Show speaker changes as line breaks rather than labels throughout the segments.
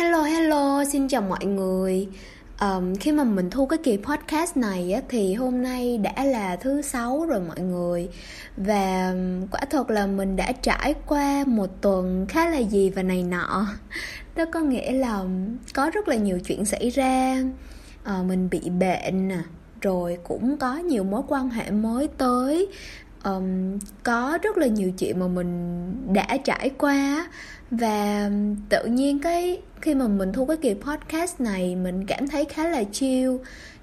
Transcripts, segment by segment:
Hello hello, xin chào mọi người. Um, khi mà mình thu cái kỳ podcast này á, thì hôm nay đã là thứ sáu rồi mọi người. Và quả thật là mình đã trải qua một tuần khá là gì và này nọ. Đó có nghĩa là có rất là nhiều chuyện xảy ra. Uh, mình bị bệnh nè rồi cũng có nhiều mối quan hệ mới tới um, có rất là nhiều chuyện mà mình đã trải qua và tự nhiên cái khi mà mình thu cái kỳ podcast này mình cảm thấy khá là chill.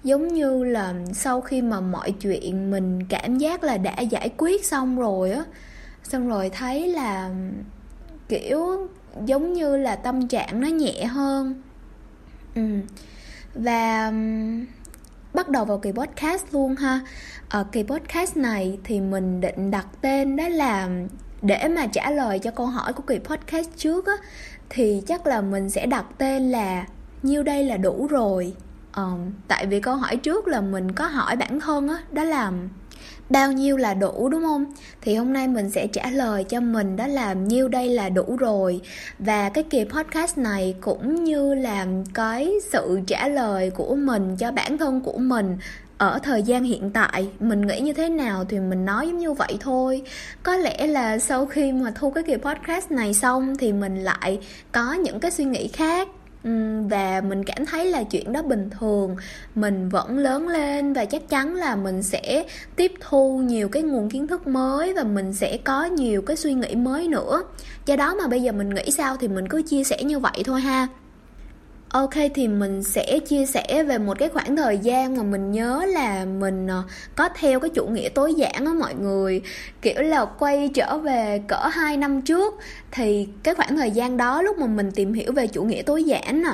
Giống như là sau khi mà mọi chuyện mình cảm giác là đã giải quyết xong rồi á. Xong rồi thấy là kiểu giống như là tâm trạng nó nhẹ hơn. Ừ. và bắt đầu vào kỳ podcast luôn ha. Ờ, Ở kỳ podcast này thì mình định đặt tên đó là để mà trả lời cho câu hỏi của kỳ podcast trước á thì chắc là mình sẽ đặt tên là nhiêu đây là đủ rồi. Um, tại vì câu hỏi trước là mình có hỏi bản thân á đó, đó là bao nhiêu là đủ, đúng không? Thì hôm nay mình sẽ trả lời cho mình đó là nhiêu đây là đủ rồi. Và cái kỳ podcast này cũng như là cái sự trả lời của mình cho bản thân của mình ở thời gian hiện tại. Mình nghĩ như thế nào thì mình nói giống như vậy thôi. Có lẽ là sau khi mà thu cái kỳ podcast này xong thì mình lại có những cái suy nghĩ khác. Ừ, và mình cảm thấy là chuyện đó bình thường. Mình vẫn lớn lên và chắc chắn là mình sẽ tiếp thu nhiều cái nguồn kiến thức mới và mình sẽ có nhiều cái suy nghĩ mới nữa. Do đó mà bây giờ mình nghĩ sao thì mình cứ chia sẻ như vậy thôi ha. Ok thì mình sẽ chia sẻ về một cái khoảng thời gian mà mình nhớ là mình ờ, có theo cái chủ nghĩa tối giản á mọi người. Kiểu là quay trở về cỡ 2 năm trước. Thì cái khoảng thời gian đó lúc mà mình tìm hiểu về chủ nghĩa tối giản nè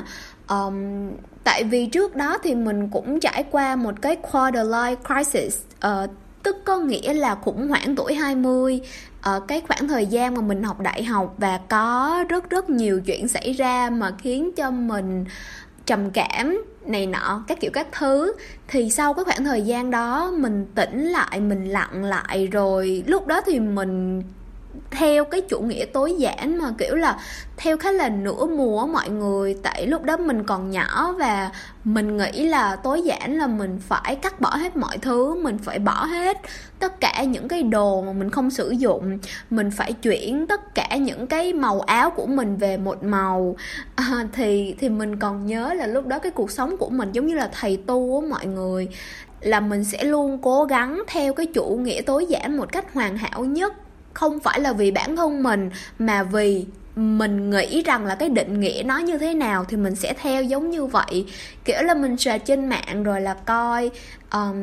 um, Tại vì trước đó thì mình cũng trải qua một cái quarter life crisis uh, tức có nghĩa là khủng hoảng tuổi 20 ở ờ, cái khoảng thời gian mà mình học đại học và có rất rất nhiều chuyện xảy ra mà khiến cho mình trầm cảm này nọ, các kiểu các thứ. Thì sau cái khoảng thời gian đó, mình tỉnh lại, mình lặng lại rồi, lúc đó thì mình theo cái chủ nghĩa tối giản mà kiểu là theo khá là nửa mùa mọi người. Tại lúc đó mình còn nhỏ và mình nghĩ là tối giản là mình phải cắt bỏ hết mọi thứ mình phải bỏ hết tất cả những cái đồ mà mình không sử dụng. Mình phải chuyển tất cả những cái màu áo của mình về một màu. À, thì thì mình còn nhớ là lúc đó cái cuộc sống của mình giống như là thầy tu á mọi người là mình sẽ luôn cố gắng theo cái chủ nghĩa tối giản một cách hoàn hảo nhất không phải là vì bản thân mình mà vì mình nghĩ rằng là cái định nghĩa nó như thế nào thì mình sẽ theo giống như vậy. Kiểu là mình search trên mạng rồi là coi um,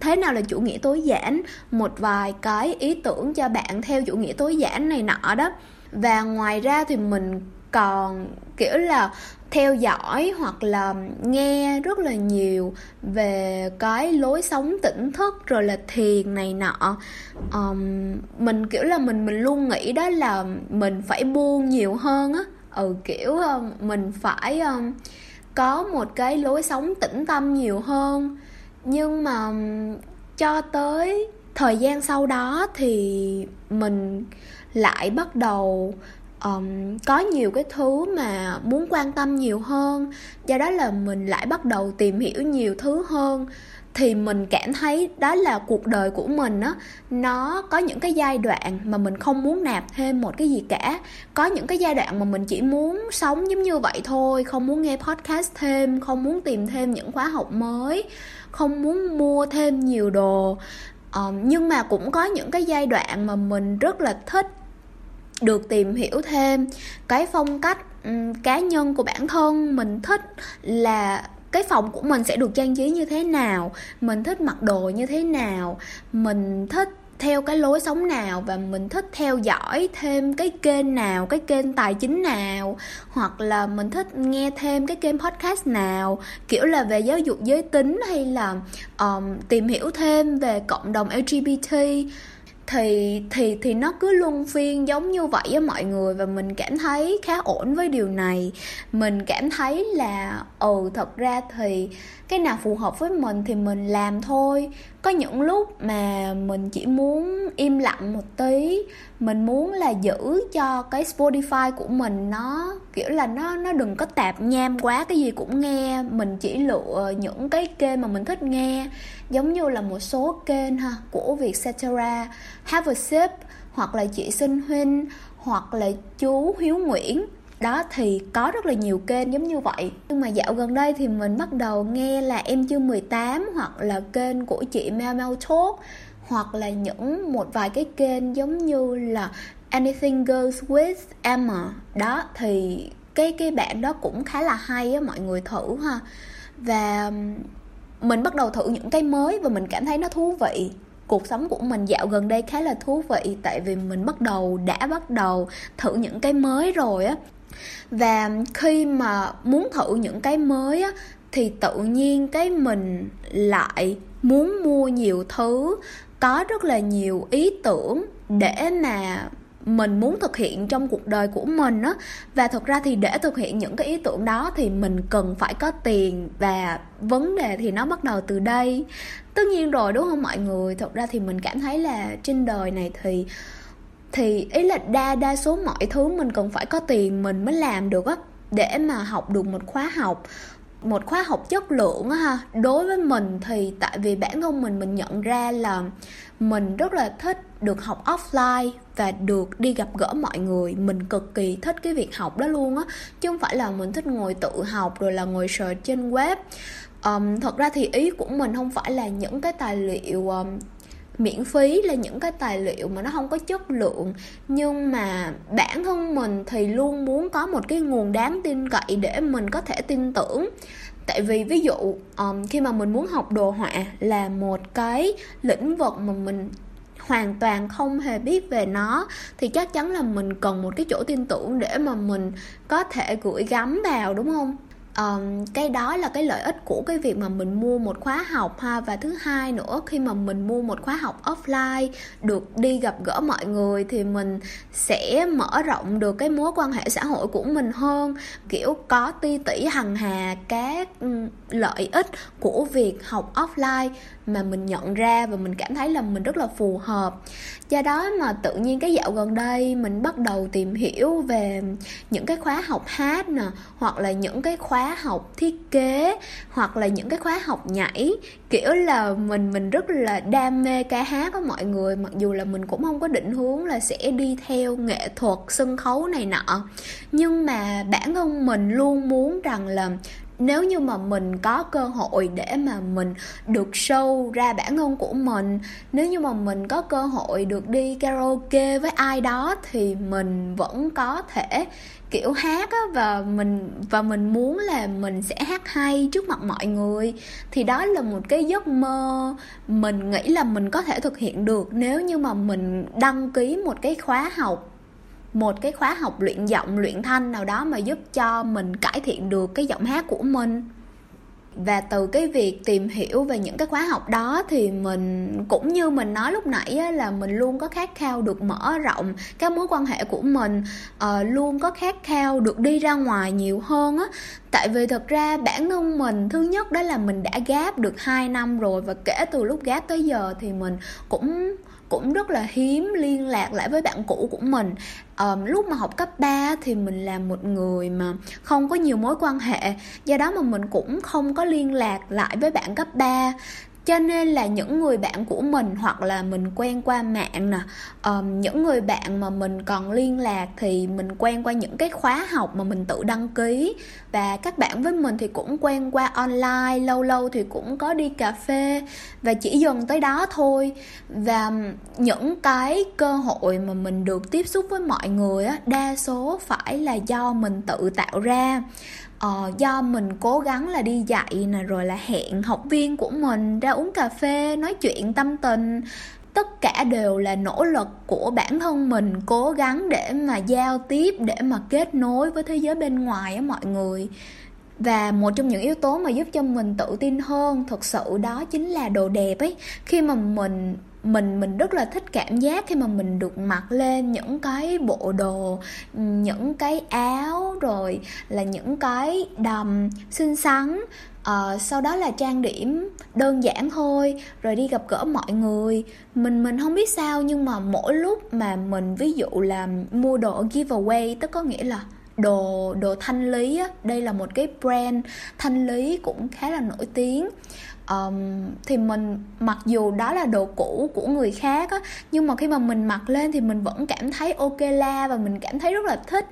thế nào là chủ nghĩa tối giản một vài cái ý tưởng cho bạn theo chủ nghĩa tối giản này nọ đó. Và ngoài ra thì mình còn kiểu là theo dõi hoặc là nghe rất là nhiều về cái lối sống tỉnh thức rồi là thiền này nọ um, mình kiểu là mình mình luôn nghĩ đó là mình phải buông nhiều hơn á. Ừ kiểu ờ, mình phải um, có một cái lối sống tĩnh tâm nhiều hơn. Nhưng mà cho tới thời gian sau đó thì mình lại bắt đầu um, có nhiều cái thứ mà muốn quan tâm nhiều hơn. Do đó là mình lại bắt đầu tìm hiểu nhiều thứ hơn. Thì mình cảm thấy đó là cuộc đời của mình á nó có những cái giai đoạn mà mình không muốn nạp thêm một cái gì cả. Có những cái giai đoạn mà mình chỉ muốn sống giống như vậy thôi không muốn nghe podcast thêm không muốn tìm thêm những khóa học mới không muốn mua thêm nhiều đồ. Um, nhưng mà cũng có những cái giai đoạn mà mình rất là thích được tìm hiểu thêm. Cái phong cách um, cá nhân của bản thân mình thích là cái phòng của mình sẽ được trang trí như thế nào mình thích mặc đồ như thế nào mình thích theo cái lối sống nào và mình thích theo dõi thêm cái kênh nào cái kênh tài chính nào hoặc là mình thích nghe thêm cái kênh podcast nào. Kiểu là về giáo dục giới tính hay là um, tìm hiểu thêm về cộng đồng lgbt thì thì thì nó cứ luân phiên giống như vậy với mọi người. Và mình cảm thấy khá ổn với điều này. Mình cảm thấy là ừ thật ra thì cái nào phù hợp với mình thì mình làm thôi có những lúc mà mình chỉ muốn im lặng một tí, mình muốn là giữ cho cái Spotify của mình nó, kiểu là, nó nó đừng có tạp nham quá cái gì cũng nghe. Mình chỉ lựa những cái kênh mà mình thích nghe, giống như là một số kênh ha, của Vietcetera, Have a Sip, hoặc là chị Sinh Huynh, hoặc là chú Hiếu Nguyễn đó thì có rất là nhiều kênh giống như vậy. Nhưng mà dạo gần đây thì mình bắt đầu nghe là em chưa 18 hoặc là kênh của chị Mel Mel Talk, hoặc là những một vài cái kênh giống như là Anything Goes with Emma. Đó, thì cái cái bạn đó cũng khá là hay á, mọi người thử ha. Và mình bắt đầu thử những cái mới và mình cảm thấy nó thú vị. Cuộc sống của mình dạo gần đây khá là thú vị, tại vì mình bắt đầu, đã bắt đầu thử những cái mới rồi á và khi mà muốn thử những cái mới á, thì tự nhiên cái mình lại muốn mua nhiều thứ, có rất là nhiều ý tưởng để mà mình muốn thực hiện trong cuộc đời của mình á. Và thực ra thì để thực hiện những cái ý tưởng đó thì mình cần phải có tiền và vấn đề thì nó bắt đầu từ đây. Tất nhiên rồi, đúng không mọi người? Thực ra thì mình cảm thấy là trên đời này thì thì ý là đa đa số mọi thứ mình cần phải có tiền mình mới làm được á để mà học được một khóa học. Một khóa học chất lượng á ha. Đối với mình thì tại vì bản thân mình mình nhận ra là mình rất là thích được học offline và được đi gặp gỡ mọi người. Mình cực kỳ thích cái việc học đó luôn á. Chứ không phải là mình thích ngồi tự học rồi là ngồi search trên web. Um, thật ra thì ý của mình không phải là những cái tài liệu um, miễn phí là những cái tài liệu mà nó không có chất lượng. Nhưng mà bản thân mình thì luôn muốn có một cái nguồn đáng tin cậy để mình có thể tin tưởng. Tại vì ví dụ um, khi mà mình muốn học đồ họa là một cái lĩnh vực mà mình hoàn toàn không hề biết về nó thì chắc chắn là mình cần một cái chỗ tin tưởng để mà mình có thể gửi gắm vào đúng không? Um, cái đó là cái lợi ích của cái việc mà mình mua một khóa học ha. Và thứ hai nữa khi mà mình mua một khóa học offline được đi gặp gỡ mọi người thì mình sẽ mở rộng được cái mối quan hệ xã hội của mình hơn. Kiểu có ti tỷ hằng hà các lợi ích của việc học offline mà mình nhận ra và mình cảm thấy là mình rất là phù hợp. Do đó mà tự nhiên cái dạo gần đây mình bắt đầu tìm hiểu về những cái khóa học hát nè, hoặc là những cái khóa học thiết kế, hoặc là những cái khóa học nhảy. Kiểu là mình mình rất là đam mê ca hát của mọi người, mặc dù là mình cũng không có định hướng là sẽ đi theo nghệ thuật sân khấu này nọ. Nhưng mà bản thân mình luôn muốn rằng là nếu như mà mình có cơ hội để mà mình được show ra bản thân của mình, nếu như mà mình có cơ hội được đi karaoke với ai đó thì mình vẫn có thể, kiểu, hát á, và mình và mình muốn là mình sẽ hát hay trước mặt mọi người. Thì đó là một cái giấc mơ mình nghĩ là mình có thể thực hiện được nếu như mà mình đăng ký một cái khóa học một cái khóa học luyện giọng luyện thanh nào đó mà giúp cho mình cải thiện được cái giọng hát của mình. Và từ cái việc tìm hiểu về những cái khóa học đó thì mình cũng như mình nói lúc nãy á, là mình luôn có khát khao được mở rộng các mối quan hệ của mình uh, luôn có khát khao được đi ra ngoài nhiều hơn á. Tại vì thật ra bản thân mình thứ nhất đó là mình đã gáp được 2 năm rồi và kể từ lúc gáp tới giờ thì mình cũng cũng rất là hiếm liên lạc lại với bạn cũ của mình. Um, lúc mà học cấp 3 thì mình là một người mà không có nhiều mối quan hệ do đó mà mình cũng không có liên lạc lại với bạn cấp 3 cho nên là những người bạn của mình hoặc là mình quen qua mạng nè um, những người bạn mà mình còn liên lạc thì mình quen qua những cái khóa học mà mình tự đăng ký và các bạn với mình thì cũng quen qua online lâu lâu thì cũng có đi cà phê. Và chỉ dừng tới đó thôi. Và những cái cơ hội mà mình được tiếp xúc với mọi người á đa số phải là do mình tự tạo ra. Ờ, do mình cố gắng là đi dạy nè rồi là hẹn học viên của mình ra uống cà phê nói chuyện tâm tình tất cả đều là nỗ lực của bản thân mình cố gắng để mà giao tiếp, để mà kết nối với thế giới bên ngoài á mọi người. Và một trong những yếu tố mà giúp cho mình tự tin hơn thực sự đó chính là đồ đẹp ấy. Khi mà mình mình mình rất là thích cảm giác khi mà mình được mặc lên những cái bộ đồ những cái áo rồi là những cái đầm xinh xắn. Uh, sau đó là trang điểm đơn giản thôi rồi đi gặp gỡ mọi người. Mình mình không biết sao nhưng mà mỗi lúc mà mình ví dụ là mua đồ giveaway tức có nghĩa là đồ đồ thanh lý á đây là một cái brand thanh lý cũng khá là nổi tiếng um, thì mình mặc dù đó là đồ cũ của người khác á nhưng mà khi mà mình mặc lên thì mình vẫn cảm thấy ok la và mình cảm thấy rất là thích.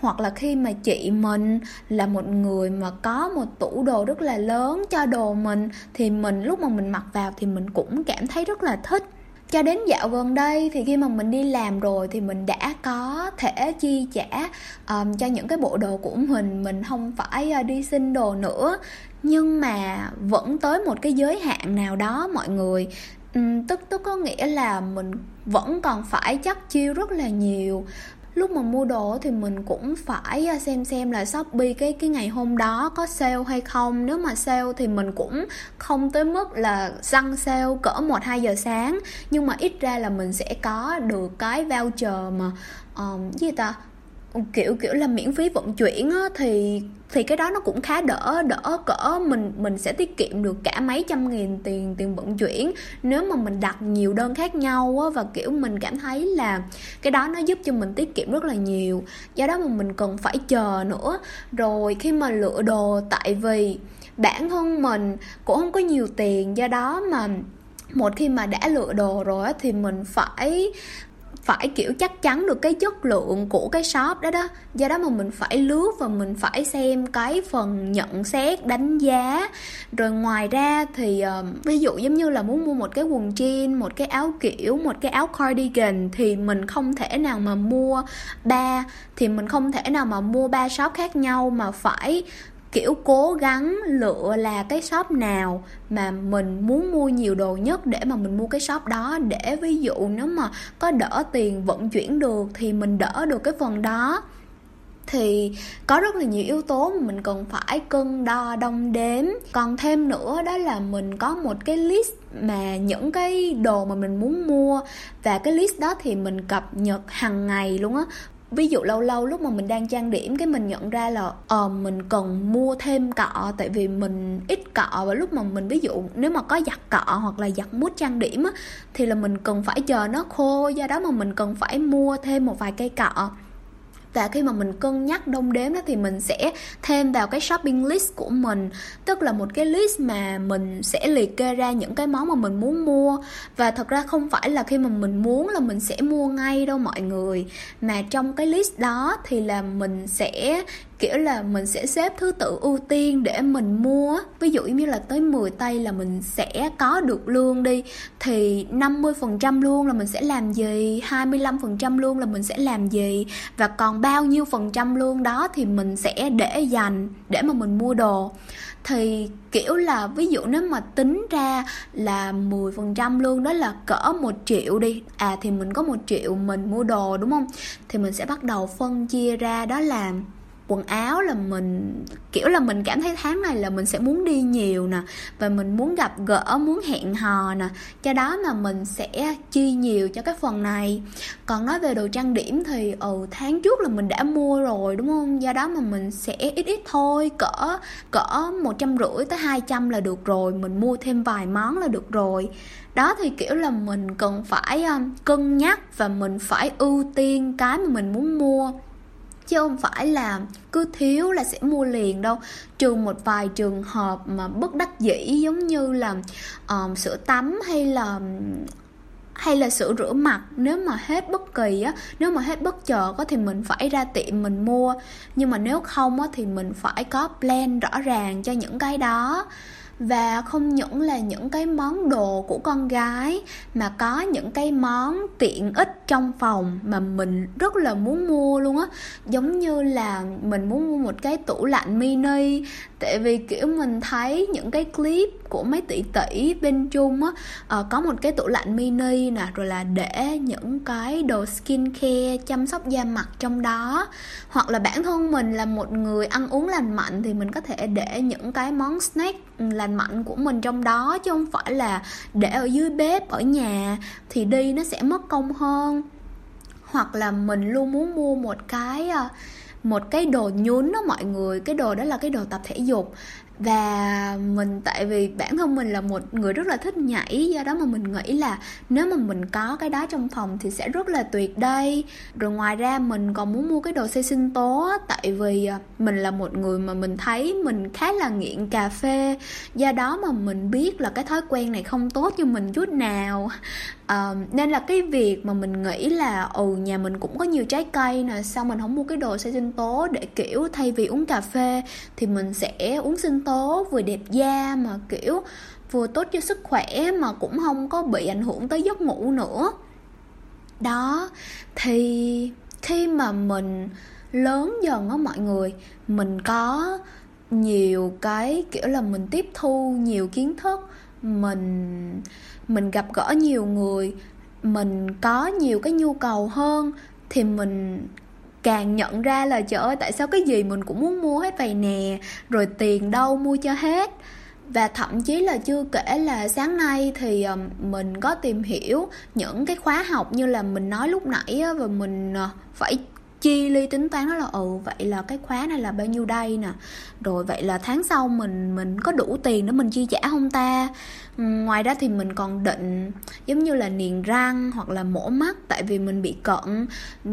Hoặc là khi mà chị mình là một người mà có một tủ đồ rất là lớn cho đồ mình thì mình lúc mà mình mặc vào thì mình cũng cảm thấy rất là thích. Cho đến dạo gần đây thì khi mà mình đi làm rồi thì mình đã có thể chi trả um, cho những cái bộ đồ của mình. Mình không phải uh, đi xin đồ nữa nhưng mà vẫn tới một cái giới hạn nào đó mọi người. Ừ, tức tức có nghĩa là mình vẫn còn phải chắc chiêu rất là nhiều. Lúc mà mua đồ thì mình cũng phải à, xem xem là shopee cái cái ngày hôm đó có sale hay không. Nếu mà sale thì mình cũng không tới mức là săn sale cỡ một hai giờ sáng. Nhưng mà ít ra là mình sẽ có được cái voucher mà um, gì ta? Kiểu kiểu là miễn phí vận chuyển á, thì thì cái đó nó cũng khá đỡ đỡ cỡ mình mình sẽ tiết kiệm được cả mấy trăm nghìn tiền tiền vận chuyển nếu mà mình đặt nhiều đơn khác nhau á, và kiểu mình cảm thấy là cái đó nó giúp cho mình tiết kiệm rất là nhiều. Do đó mà mình cần phải chờ nữa. Rồi khi mà lựa đồ tại vì bản thân mình cũng không có nhiều tiền. Do đó mà một khi mà đã lựa đồ rồi thì mình phải phải kiểu chắc chắn được cái chất lượng của cái shop đó đó. Do đó mà mình phải lướt và mình phải xem cái phần nhận xét đánh giá. Rồi ngoài ra thì uh, ví dụ giống như là muốn mua một cái quần jean một cái áo kiểu một cái áo cardigan thì mình không thể nào mà mua ba thì mình không thể nào mà mua ba shop khác nhau mà phải kiểu cố gắng lựa là cái shop nào mà mình muốn mua nhiều đồ nhất để mà mình mua cái shop đó. Để ví dụ nếu mà có đỡ tiền vận chuyển được thì mình đỡ được cái phần đó. Thì có rất là nhiều yếu tố mà mình cần phải cân đo, đong đếm. Còn thêm nữa đó là mình có một cái list mà những cái đồ mà mình muốn mua. Và cái list đó thì mình cập nhật hàng ngày luôn á ví dụ lâu lâu lúc mà mình đang trang điểm cái mình nhận ra là ờ uh, mình cần mua thêm cọ tại vì mình ít cọ và lúc mà mình ví dụ nếu mà có giặt cọ hoặc là giặt mút trang điểm á thì là mình cần phải chờ nó khô do đó mà mình cần phải mua thêm một vài cây cọ và khi mà mình cân nhắc đông đếm đó thì mình sẽ thêm vào cái shopping list của mình. Tức là một cái list mà mình sẽ liệt kê ra những cái món mà mình muốn mua. Và thật ra không phải là khi mà mình muốn là mình sẽ mua ngay đâu mọi người. Mà trong cái list đó thì là mình sẽ kiểu là mình sẽ xếp thứ tự ưu tiên để mình mua. Ví dụ như là tới 10 tay là mình sẽ có được lương đi, thì 50% luôn là mình sẽ làm gì? 25% luôn là mình sẽ làm gì? Và còn bao nhiêu phần trăm luôn đó thì mình sẽ để dành để mà mình mua đồ. Thì kiểu là ví dụ nếu mà tính ra là 10% lương đó là cỡ một triệu đi. À thì mình có một triệu mình mua đồ, đúng không? Thì mình sẽ bắt đầu phân chia ra đó là quần áo là mình, kiểu là mình cảm thấy tháng này là mình sẽ muốn đi nhiều nè, và mình muốn gặp gỡ, muốn hẹn hò nè, cho đó mà mình sẽ chi nhiều cho cái phần này. Còn nói về đồ trang điểm thì ừ tháng trước là mình đã mua rồi, đúng không? Do đó mà mình sẽ ít ít thôi, cỡ cỡ một trăm rưỡi tới 200 là được rồi, mình mua thêm vài món là được rồi. Đó thì kiểu là mình cần phải um, cân nhắc và mình phải ưu tiên cái mà mình muốn mua chứ không phải là cứ thiếu là sẽ mua liền đâu. Trừ một vài trường hợp mà bất đắc dĩ giống như là um, sữa tắm hay là hay là sữa rửa mặt. Nếu mà hết bất kỳ á nếu mà hết bất chợt á thì mình phải ra tiệm mình mua. Nhưng mà nếu không á thì mình phải có plan rõ ràng cho những cái đó và không những là những cái món đồ của con gái mà có những cái món tiện ích trong phòng mà mình rất là muốn mua luôn á. Giống như là mình muốn mua một cái tủ lạnh mini tại vì kiểu mình thấy những cái clip của mấy tỷ tỷ bên trung á à, có một cái tủ lạnh mini nè rồi là để những cái đồ skin care chăm sóc da mặt trong đó. Hoặc là bản thân mình là một người ăn uống lành mạnh thì mình có thể để những cái món snack ừ, là lành mạnh của mình trong đó, chứ không phải là để ở dưới bếp, ở nhà, thì đi nó sẽ mất công hơn. Hoặc là mình luôn muốn mua một cái ờ, một cái đồ nhún đó mọi người. Cái đồ đó là cái đồ tập thể dục và mình tại vì bản thân mình là một người rất là thích nhảy do đó mà mình nghĩ là nếu mà mình có cái đó trong phòng thì sẽ rất là tuyệt đây. Rồi ngoài ra mình còn muốn mua cái đồ xây sinh tố tại vì à, mình là một người mà mình thấy mình khá là nghiện cà phê. Do đó mà mình biết là cái thói quen này không tốt cho mình chút nào. À, nên là cái việc mà mình nghĩ là ừ nhà mình cũng có nhiều trái cây nè sao mình không mua cái đồ xây sinh tố để kiểu thay vì uống cà phê thì mình sẽ uống sinh tố vừa đẹp da mà, kiểu, vừa tốt cho sức khỏe mà cũng không có bị ảnh hưởng tới giấc ngủ nữa. Đó, thì khi mà mình lớn dần á mọi người, mình có nhiều cái, kiểu là, mình tiếp thu nhiều kiến thức, mình mình gặp gỡ nhiều người, mình có nhiều cái nhu cầu hơn, thì mình càng nhận ra là, trời ơi, tại sao cái gì mình cũng muốn mua hết vậy nè? Rồi tiền đâu mua cho hết? Và thậm chí là chưa kể là sáng nay thì mình có tìm hiểu những cái khóa học như là mình nói lúc nãy và mình ờ, phải chi ly tính toán đó là ừ vậy là cái khóa này là bao nhiêu đây nè? Rồi vậy là tháng sau mình mình có đủ tiền để mình chi trả không ta? Ngoài ra thì mình còn định giống như là niềng răng hoặc là mổ mắt tại vì mình bị cận.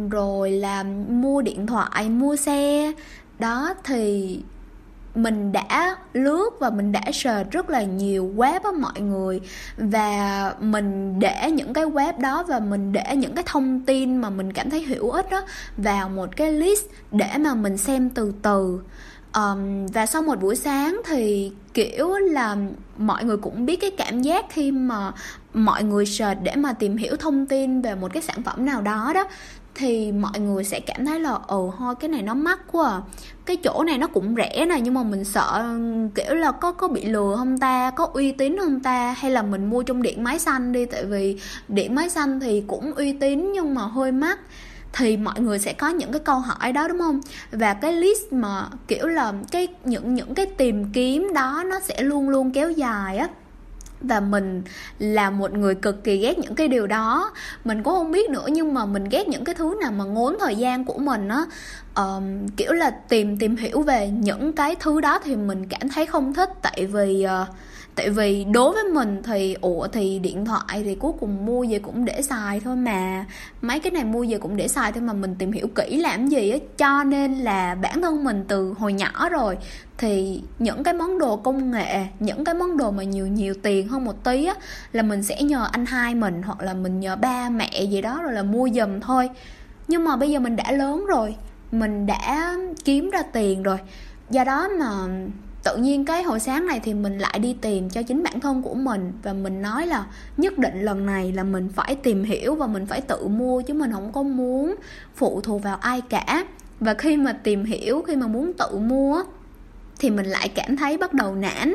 Rồi là mua điện thoại, mua xe. Đó, thì mình đã lướt và mình đã search rất là nhiều web á mọi người. Và mình để những cái web đó và mình để những cái thông tin mà mình cảm thấy hữu ích đó vào một cái list để mà mình xem từ từ um, và sau một buổi sáng thì kiểu là mọi người cũng biết cái cảm giác khi mà mọi người search để mà tìm hiểu thông tin về một cái sản phẩm nào đó đó thì mọi người sẽ cảm thấy là ồ ừ, thôi cái này nó mắc quá à. cái chỗ này nó cũng rẻ này nhưng mà mình sợ kiểu là có có bị lừa không ta có uy tín không ta hay là mình mua trong điện máy xanh đi tại vì điện máy xanh thì cũng uy tín nhưng mà hơi mắc thì mọi người sẽ có những cái câu hỏi đó đúng không? Và cái list mà kiểu là cái những những cái tìm kiếm đó nó sẽ luôn luôn kéo dài á. Và mình là một người cực kỳ ghét những cái điều đó. Mình cũng không biết nữa nhưng mà mình ghét những cái thứ nào mà ngốn thời gian của mình á. Um, kiểu là tìm tìm hiểu về những cái thứ đó thì mình cảm thấy không thích. Tại vì uh, tại vì đối với mình thì, ủa, thì điện thoại thì cuối cùng mua về cũng để xài thôi mà. Mấy cái này mua về cũng để xài thôi mà mình tìm hiểu kỹ làm gì á. Cho nên là bản thân mình từ hồi nhỏ rồi, thì những cái món đồ công nghệ, những cái món đồ mà nhiều nhiều tiền hơn một tí á, là mình sẽ nhờ anh hai mình hoặc là mình nhờ ba mẹ gì đó rồi là mua giùm thôi. Nhưng mà bây giờ mình đã lớn rồi, mình đã kiếm ra tiền rồi. Do đó mà tự nhiên cái hồi sáng này thì mình lại đi tìm cho chính bản thân của mình và mình nói là nhất định lần này là mình phải tìm hiểu và mình phải tự mua chứ mình không có muốn phụ thuộc vào ai cả. Và khi mà tìm hiểu, khi mà muốn tự mua thì mình lại cảm thấy bắt đầu nản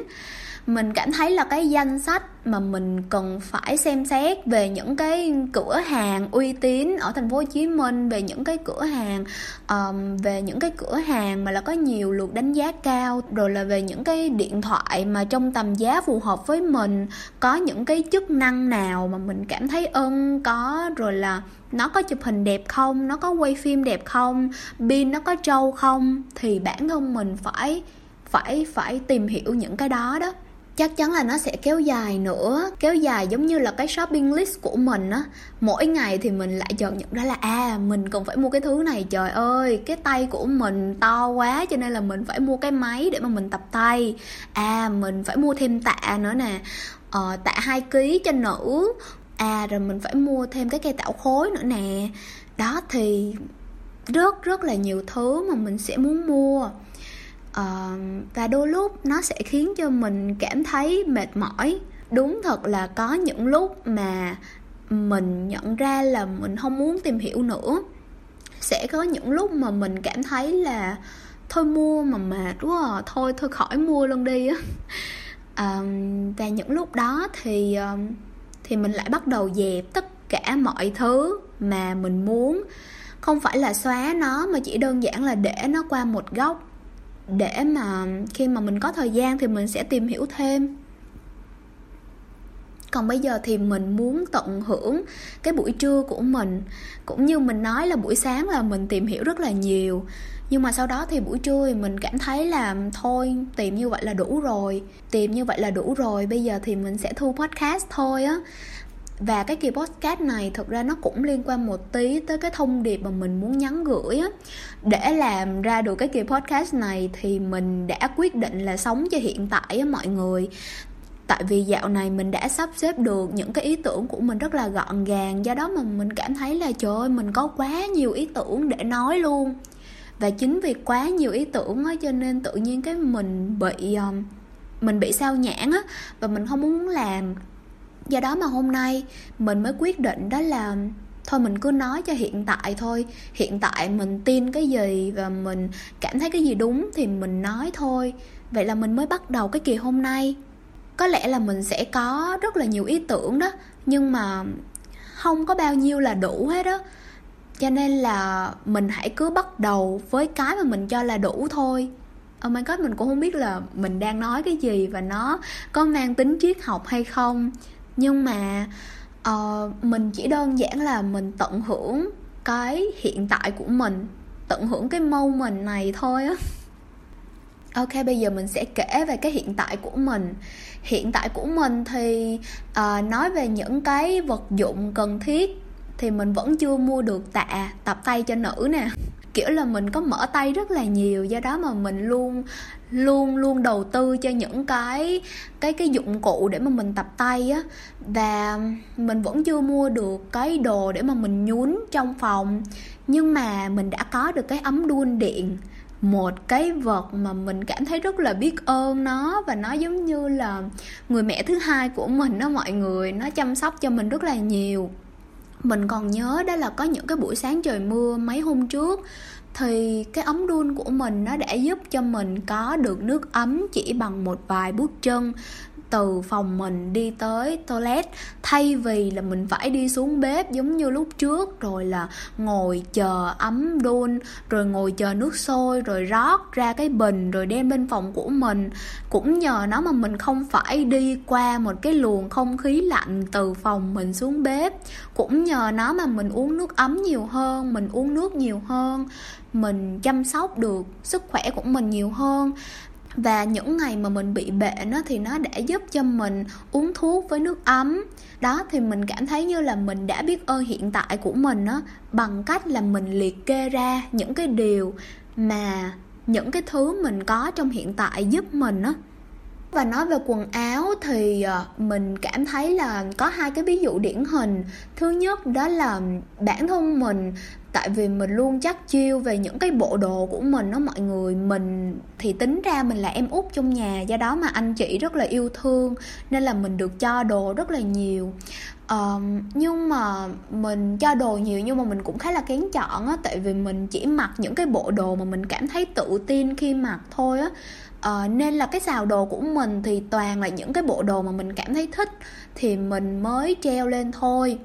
mình cảm thấy là cái danh sách mà mình cần phải xem xét về những cái cửa hàng uy tín ở thành phố Hồ Chí Minh về những cái cửa hàng um, về những cái cửa hàng mà là có nhiều lượt đánh giá cao rồi là về những cái điện thoại mà trong tầm giá phù hợp với mình có những cái chức năng nào mà mình cảm thấy ưng có rồi là nó có chụp hình đẹp không nó có quay phim đẹp không pin nó có trâu không thì bản thân mình phải phải phải tìm hiểu những cái đó đó chắc chắn là nó sẽ kéo dài nữa. Kéo dài giống như là cái shopping list của mình á. Mỗi ngày thì mình lại chợt nhận ra là à mình cần phải mua cái thứ này. Trời ơi cái tay của mình to quá cho nên là mình phải mua cái máy để mà mình tập tay. À mình phải mua thêm tạ nữa nè. Ờ, tạ 2 kg cho nữ. À rồi mình phải mua thêm cái cây tạo khối nữa nè. Đó thì rất rất là nhiều thứ mà mình sẽ muốn mua uh, và đôi lúc nó sẽ khiến cho mình cảm thấy mệt mỏi. Đúng thật là có những lúc mà mình nhận ra là mình không muốn tìm hiểu nữa. Sẽ có những lúc mà mình cảm thấy là thôi mua mà mệt quá à, thôi thôi khỏi mua luôn đi á. Um, và những lúc đó thì um, thì mình lại bắt đầu dẹp tất cả mọi thứ mà mình muốn. Không phải là xóa nó mà chỉ đơn giản là để nó qua một góc để mà khi mà mình có thời gian thì mình sẽ tìm hiểu thêm. Còn bây giờ thì mình muốn tận hưởng cái buổi trưa của mình. Cũng như mình nói là buổi sáng là mình tìm hiểu rất là nhiều. Nhưng mà sau đó thì buổi trưa thì mình cảm thấy là thôi, tìm như vậy là đủ rồi. Tìm như vậy là đủ rồi, bây giờ thì mình sẽ thu podcast thôi á và cái kỳ podcast này thực ra nó cũng liên quan một tí tới cái thông điệp mà mình muốn nhắn gửi á. Để làm ra được cái kỳ podcast này thì mình đã quyết định là sống cho hiện tại á mọi người. Tại vì dạo này mình đã sắp xếp được những cái ý tưởng của mình rất là gọn gàng, do đó mà mình cảm thấy là, trời ơi, mình có quá nhiều ý tưởng để nói luôn. Và chính vì quá nhiều ý tưởng á, cho nên tự nhiên cái mình bị ờ, mình bị sao nhãn á. Và mình không muốn làm do đó mà hôm nay mình mới quyết định đó là, thôi mình cứ nói cho hiện tại thôi. Hiện tại mình tin cái gì và mình cảm thấy cái gì đúng thì mình nói thôi. Vậy là mình mới bắt đầu cái kỳ hôm nay. Có lẽ là mình sẽ có rất là nhiều ý tưởng đó, nhưng mà không có bao nhiêu là đủ hết đó cho nên là mình hãy cứ bắt đầu với cái mà mình cho là đủ thôi. Oh my god, mình cũng không biết là mình đang nói cái gì và nó có mang tính triết học hay không nhưng mà uh, mình chỉ đơn giản là mình tận hưởng cái hiện tại của mình tận hưởng cái moment này thôi á. Ok bây giờ mình sẽ kể về cái hiện tại của mình. Hiện tại của mình thì uh, nói về những cái vật dụng cần thiết thì mình vẫn chưa mua được tạ tập tay cho nữ nè kiểu là mình có mở tay rất là nhiều, do đó mà mình luôn luôn luôn đầu tư cho những cái cái cái dụng cụ để mà mình tập tay á. Và mình vẫn chưa mua được cái đồ để mà mình nhún trong phòng. Nhưng mà mình đã có được cái ấm đun điện, một cái vật mà mình cảm thấy rất là biết ơn nó. Và nó giống như là người mẹ thứ hai của mình đó mọi người, nó chăm sóc cho mình rất là nhiều mình còn nhớ đó là có những cái buổi sáng trời mưa mấy hôm trước, thì cái ấm đun của mình nó đã giúp cho mình có được nước ấm chỉ bằng một vài bước chân từ phòng mình đi tới toilet, thay vì là mình phải đi xuống bếp giống như lúc trước, rồi là ngồi chờ ấm đun, rồi ngồi chờ nước sôi, rồi rót ra cái bình, rồi đem bên phòng của mình. Cũng nhờ nó mà mình không phải đi qua một cái luồng không khí lạnh từ phòng mình xuống bếp. Cũng nhờ nó mà mình uống nước ấm nhiều hơn, mình uống nước nhiều hơn, mình chăm sóc được sức khỏe của mình nhiều hơn và những ngày mà mình bị bệnh á, thì nó đã giúp cho mình uống thuốc với nước ấm. Đó thì mình cảm thấy như là mình đã biết ơn hiện tại của mình á bằng cách là mình liệt kê ra những cái điều mà những cái thứ mình có trong hiện tại giúp mình á và nói về quần áo thì ờ, mình cảm thấy là có hai cái ví dụ điển hình. Thứ nhất đó là bản thân mình tại vì mình luôn chắc chiêu về những cái bộ đồ của mình đó mọi người. Mình thì tính ra mình là em út trong nhà do đó mà anh chị rất là yêu thương nên là mình được cho đồ rất là nhiều. Um, nhưng mà mình cho đồ nhiều nhưng mà mình cũng khá là kén chọn á tại vì mình chỉ mặc những cái bộ đồ mà mình cảm thấy tự tin khi mặc thôi á uh, nên là cái xào đồ của mình thì toàn là những cái bộ đồ mà mình cảm thấy thích thì mình mới treo lên thôi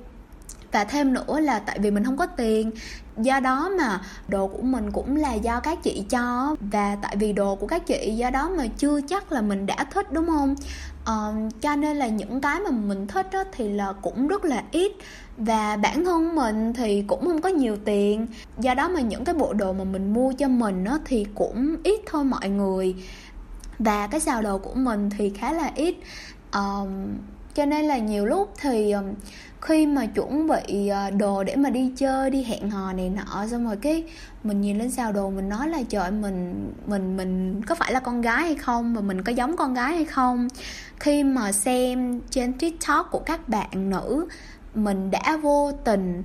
và thêm nữa là tại vì mình không có tiền. Do đó mà đồ của mình cũng là do các chị cho và tại vì đồ của các chị do đó mà chưa chắc là mình đã thích đúng không? Uh, cho nên là những cái mà mình thích đó thì là cũng rất là ít và bản thân mình thì cũng không có nhiều tiền. Do đó mà những cái bộ đồ mà mình mua cho mình đó thì cũng ít thôi mọi người. Và cái xào đồ của mình thì khá là ít. Um, cho nên là nhiều lúc thì khi mà chuẩn bị ờ, đồ để mà đi chơi, đi hẹn hò này nọ, xong rồi cái mình nhìn lên xào đồ, mình nói là trời mình mình mình có phải là con gái hay không? Và mình có giống con gái hay không? Khi mà xem trên tiktok của các bạn nữ, mình đã vô tình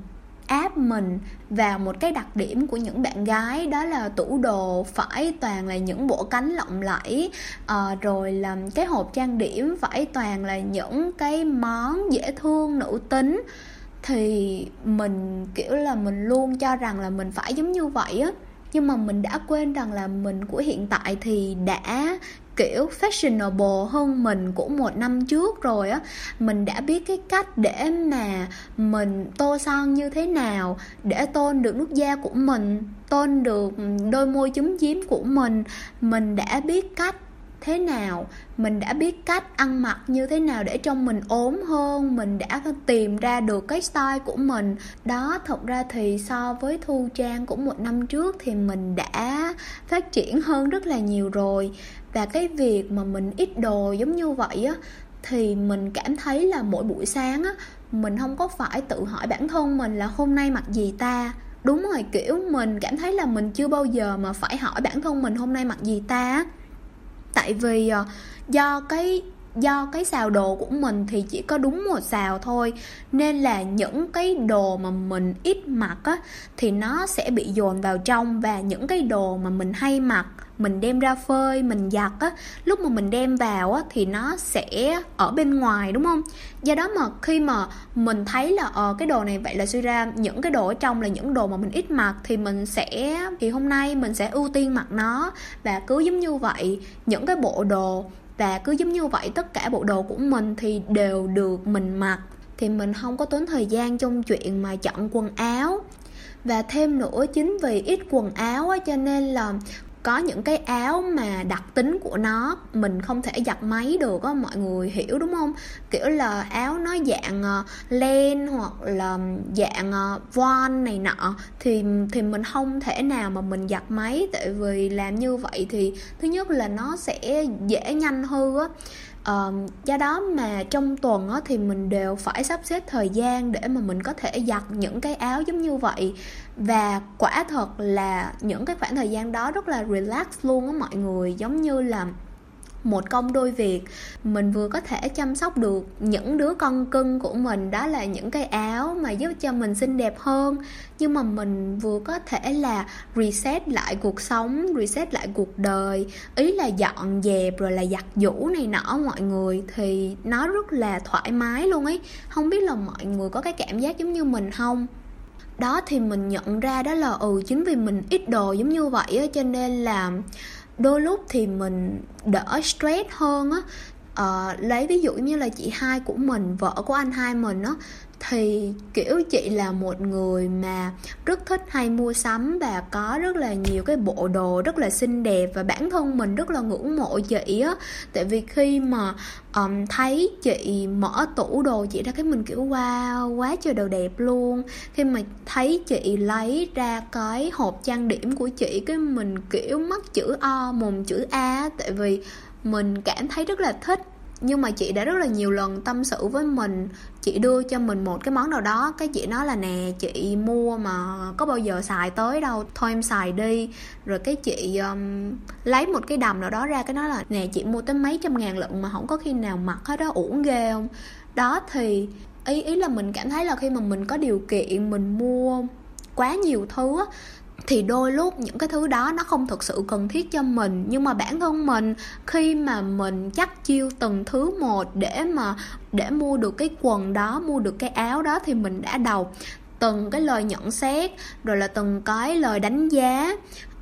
áp mình vào một cái đặc điểm của những bạn gái đó là tủ đồ phải toàn là những bộ cánh lộng lẫy à, rồi là cái hộp trang điểm phải toàn là những cái món dễ thương nữ tính. Thì mình kiểu là mình luôn cho rằng là mình phải giống như vậy á. Nhưng mà mình đã quên rằng là mình của hiện tại thì đã kiểu fashionable hơn mình của một năm trước rồi á. Mình đã biết cái cách để mà mình tô son như thế nào, để tôn được nút da của mình, tôn được đôi môi chúm chím của mình. Mình đã biết cách thế nào, mình đã biết cách ăn mặc như thế nào để trông mình ốm hơn. Mình đã tìm ra được cái style của mình. Đó, thật ra thì so với thu trang của một năm trước thì mình đã phát triển hơn rất là nhiều rồi và cái việc mà mình ít đồ giống như vậy á, thì mình cảm thấy là mỗi buổi sáng á, mình không có phải tự hỏi bản thân mình là hôm nay mặc gì ta. Đúng rồi, kiểu, mình cảm thấy là mình chưa bao giờ mà phải hỏi bản thân mình hôm nay mặc gì ta. Tại vì ờ, do cái do cái xào đồ của mình thì chỉ có đúng một xào thôi. Nên là những cái đồ mà mình ít mặc á, thì nó sẽ bị dồn vào trong. Và những cái đồ mà mình hay mặc, mình đem ra phơi, mình giặt á, lúc mà mình đem vào á, thì nó sẽ ở bên ngoài, đúng không? Do đó mà khi mà mình thấy là ờ cái đồ này vậy là suy ra, những cái đồ ở trong là những đồ mà mình ít mặc, thì mình sẽ, thì hôm nay mình sẽ ưu tiên mặc nó. Và cứ giống như vậy, những cái bộ đồ và cứ giống như vậy tất cả bộ đồ của mình thì đều được mình mặc. Thì mình không có tốn thời gian trong chuyện mà chọn quần áo. Và thêm nữa chính vì ít quần áo á, cho nên là có những cái áo mà đặc tính của nó mình không thể giặt máy được á mọi người hiểu đúng không? Kiểu là áo nó dạng ờ, len hoặc là dạng ờ, von này nọ thì thì mình không thể nào mà mình giặt máy tại vì làm như vậy thì thứ nhất là nó sẽ dễ nhanh hư á. Uh, do đó mà trong tuần á, thì mình đều phải sắp xếp thời gian để mà mình có thể giặt những cái áo giống như vậy và quả thật là những cái khoảng thời gian đó rất là relax luôn á mọi người. Giống như là một công đôi việc, mình vừa có thể chăm sóc được những đứa con cưng của mình. Đó là những cái áo mà giúp cho mình xinh đẹp hơn. Nhưng mà mình vừa có thể là reset lại cuộc sống, reset lại cuộc đời. Ý là dọn dẹp, rồi là giặt giũ này nọ mọi người, thì nó rất là thoải mái luôn ấy. Không biết là mọi người có cái cảm giác giống như mình không? Đó thì mình nhận ra đó là ừ chính vì mình ít đồ giống như vậy á cho nên là đôi lúc thì mình đỡ stress hơn á. Uh, lấy ví dụ như là chị hai của mình vợ của anh hai mình á thì kiểu chị là một người mà rất thích hay mua sắm và có rất là nhiều cái bộ đồ rất là xinh đẹp và bản thân mình rất là ngưỡng mộ chị á. Tại vì khi mà um, thấy chị mở tủ đồ chị ra cái mình kiểu wow quá trời đồ đẹp luôn. Khi mà thấy chị lấy ra cái hộp trang điểm của chị cái mình kiểu mắt chữ O mồm chữ A tại vì mình cảm thấy rất là thích nhưng mà chị đã rất là nhiều lần tâm sự với mình. Chị đưa cho mình một cái món nào đó. Cái chị nói là nè chị mua mà có bao giờ xài tới đâu. Thôi em xài đi. Rồi cái chị um, lấy một cái đầm nào đó ra cái nói là nè chị mua tới mấy trăm ngàn lận mà không có khi nào mặc hết đó. Uổng ghê không? Đó thì ý ý là mình cảm thấy là khi mà mình có điều kiện mình mua quá nhiều thứ thì đôi lúc những cái thứ đó nó không thực sự cần thiết cho mình. Nhưng mà bản thân mình, khi mà mình chắc chiêu từng thứ một để mà, để mua được cái quần đó, mua được cái áo đó thì mình đã đầu. Từng cái lời nhận xét, rồi là từng cái lời đánh giá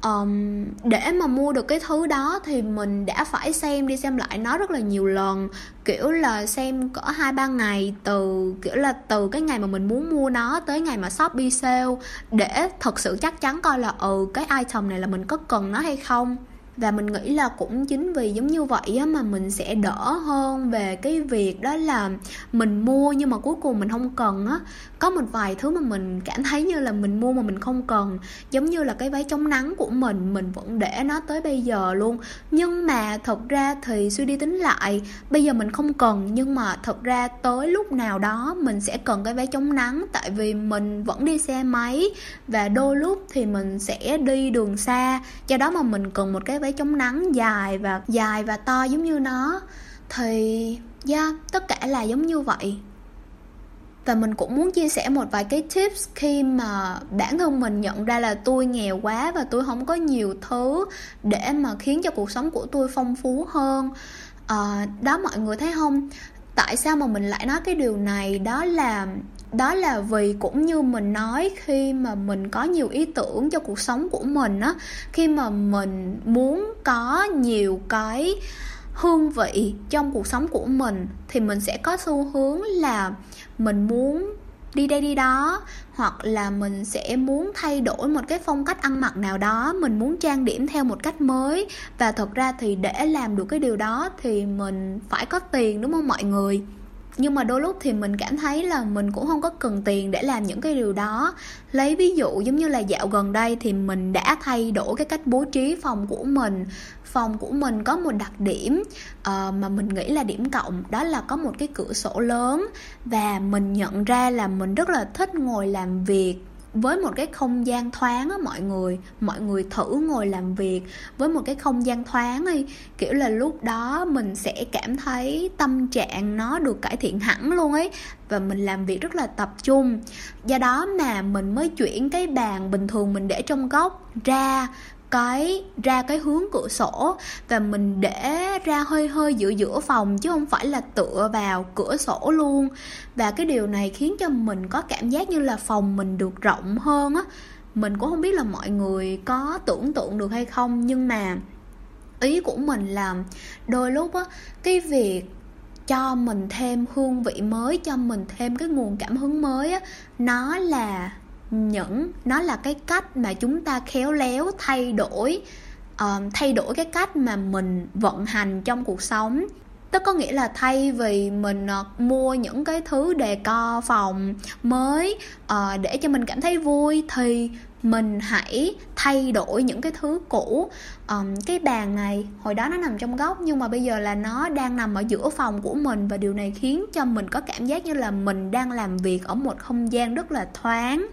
um, để mà mua được cái thứ đó thì mình đã phải xem đi xem lại nó rất là nhiều lần. Kiểu là xem cỡ hai ba ngày từ kiểu là từ cái ngày mà mình muốn mua nó tới ngày mà shopee sale để thật sự chắc chắn coi là ừ cái item này là mình có cần nó hay không và mình nghĩ là cũng chính vì giống như vậy á mà mình sẽ đỡ hơn về cái việc đó là mình mua nhưng mà cuối cùng mình không cần á. Có một vài thứ mà mình cảm thấy như là mình mua mà mình không cần. Giống như là cái váy chống nắng của mình mình vẫn để nó tới bây giờ luôn. Nhưng mà thật ra thì suy đi tính lại, bây giờ mình không cần, nhưng mà thật ra tới lúc nào đó mình sẽ cần cái váy chống nắng. Tại vì mình vẫn đi xe máy và đôi lúc thì mình sẽ đi đường xa. Do đó mà mình cần một cái váy chống nắng dài và dài và to giống như nó thì yeah, tất cả là giống như vậy. Và mình cũng muốn chia sẻ một vài cái tips khi mà bản thân mình nhận ra là tôi nghèo quá và tôi không có nhiều thứ để mà khiến cho cuộc sống của tôi phong phú hơn. À, đó mọi người thấy không? Tại sao mà mình lại nói cái điều này? Đó là đó là vì cũng như mình nói, khi mà mình có nhiều ý tưởng cho cuộc sống của mình á, khi mà mình muốn có nhiều cái hương vị trong cuộc sống của mình, thì mình sẽ có xu hướng là mình muốn đi đây đi đó, hoặc là mình sẽ muốn thay đổi một cái phong cách ăn mặc nào đó, mình muốn trang điểm theo một cách mới. Và thật ra thì để làm được cái điều đó thì mình phải có tiền, đúng không mọi người? Nhưng mà đôi lúc thì mình cảm thấy là mình cũng không có cần tiền để làm những cái điều đó. Lấy ví dụ giống như là dạo gần đây thì mình đã thay đổi cái cách bố trí phòng của mình. Phòng của mình có một đặc điểm uh, mà mình nghĩ là điểm cộng đó là có một cái cửa sổ lớn. Và mình nhận ra là mình rất là thích ngồi làm việc với một cái không gian thoáng á mọi người mọi người thử ngồi làm việc. Với một cái không gian thoáng đi kiểu là lúc đó mình sẽ cảm thấy tâm trạng nó được cải thiện hẳn luôn ấy, và mình làm việc rất là tập trung. Do đó mà mình mới chuyển cái bàn bình thường mình để trong góc ra cái, ra cái hướng cửa sổ và mình để ra hơi hơi giữa giữa phòng chứ không phải là tựa vào cửa sổ luôn. Và cái điều này khiến cho mình có cảm giác như là phòng mình được rộng hơn á. Mình cũng không biết là mọi người có tưởng tượng được hay không, nhưng mà ý của mình là đôi lúc á, cái việc cho mình thêm hương vị mới, cho mình thêm cái nguồn cảm hứng mới á, nó là những nó là cái cách mà chúng ta khéo léo thay đổi uh, thay đổi cái cách mà mình vận hành trong cuộc sống. Tức có nghĩa là thay vì mình uh, mua những cái thứ đề co phòng mới uh, để cho mình cảm thấy vui thì mình hãy thay đổi những cái thứ cũ. Um, cái bàn này hồi đó nó nằm trong góc nhưng mà bây giờ là nó đang nằm ở giữa phòng của mình và điều này khiến cho mình có cảm giác như là mình đang làm việc ở một không gian rất là thoáng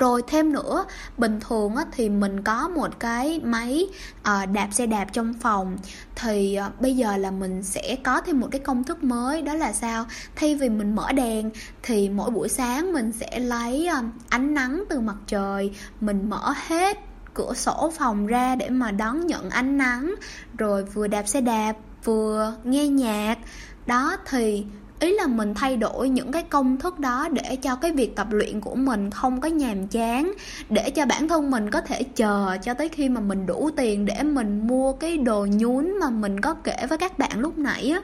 rồi thêm nữa, bình thường thì mình có một cái máy ờ, đạp xe đạp trong phòng. Thì ờ, bây giờ là mình sẽ có thêm một cái công thức mới, đó là sao? Thay vì mình mở đèn, thì mỗi buổi sáng mình sẽ lấy ờ, ánh nắng từ mặt trời, mình mở hết cửa sổ phòng ra để mà đón nhận ánh nắng, rồi vừa đạp xe đạp, vừa nghe nhạc. Đó, thì ý là mình thay đổi những cái công thức đó để cho cái việc tập luyện của mình không có nhàm chán, để cho bản thân mình có thể chờ cho tới khi mà mình đủ tiền để mình mua cái đồ nhún mà mình có kể với các bạn lúc nãy á.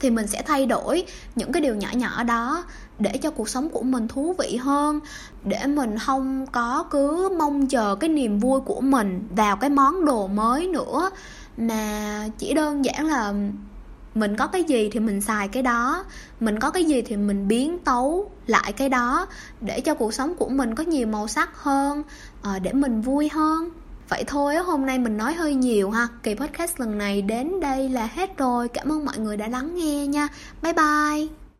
Thì mình sẽ thay đổi những cái điều nhỏ nhỏ đó để cho cuộc sống của mình thú vị hơn, để mình không có cứ mong chờ cái niềm vui của mình vào cái món đồ mới nữa, mà chỉ đơn giản là mình có cái gì thì mình xài cái đó. Mình có cái gì thì mình biến tấu lại cái đó để cho cuộc sống của mình có nhiều màu sắc hơn ờ, để mình vui hơn. Vậy thôi hôm nay mình nói hơi nhiều ha. Kỳ podcast lần này đến đây là hết rồi. Cảm ơn mọi người đã lắng nghe nha. Bye bye.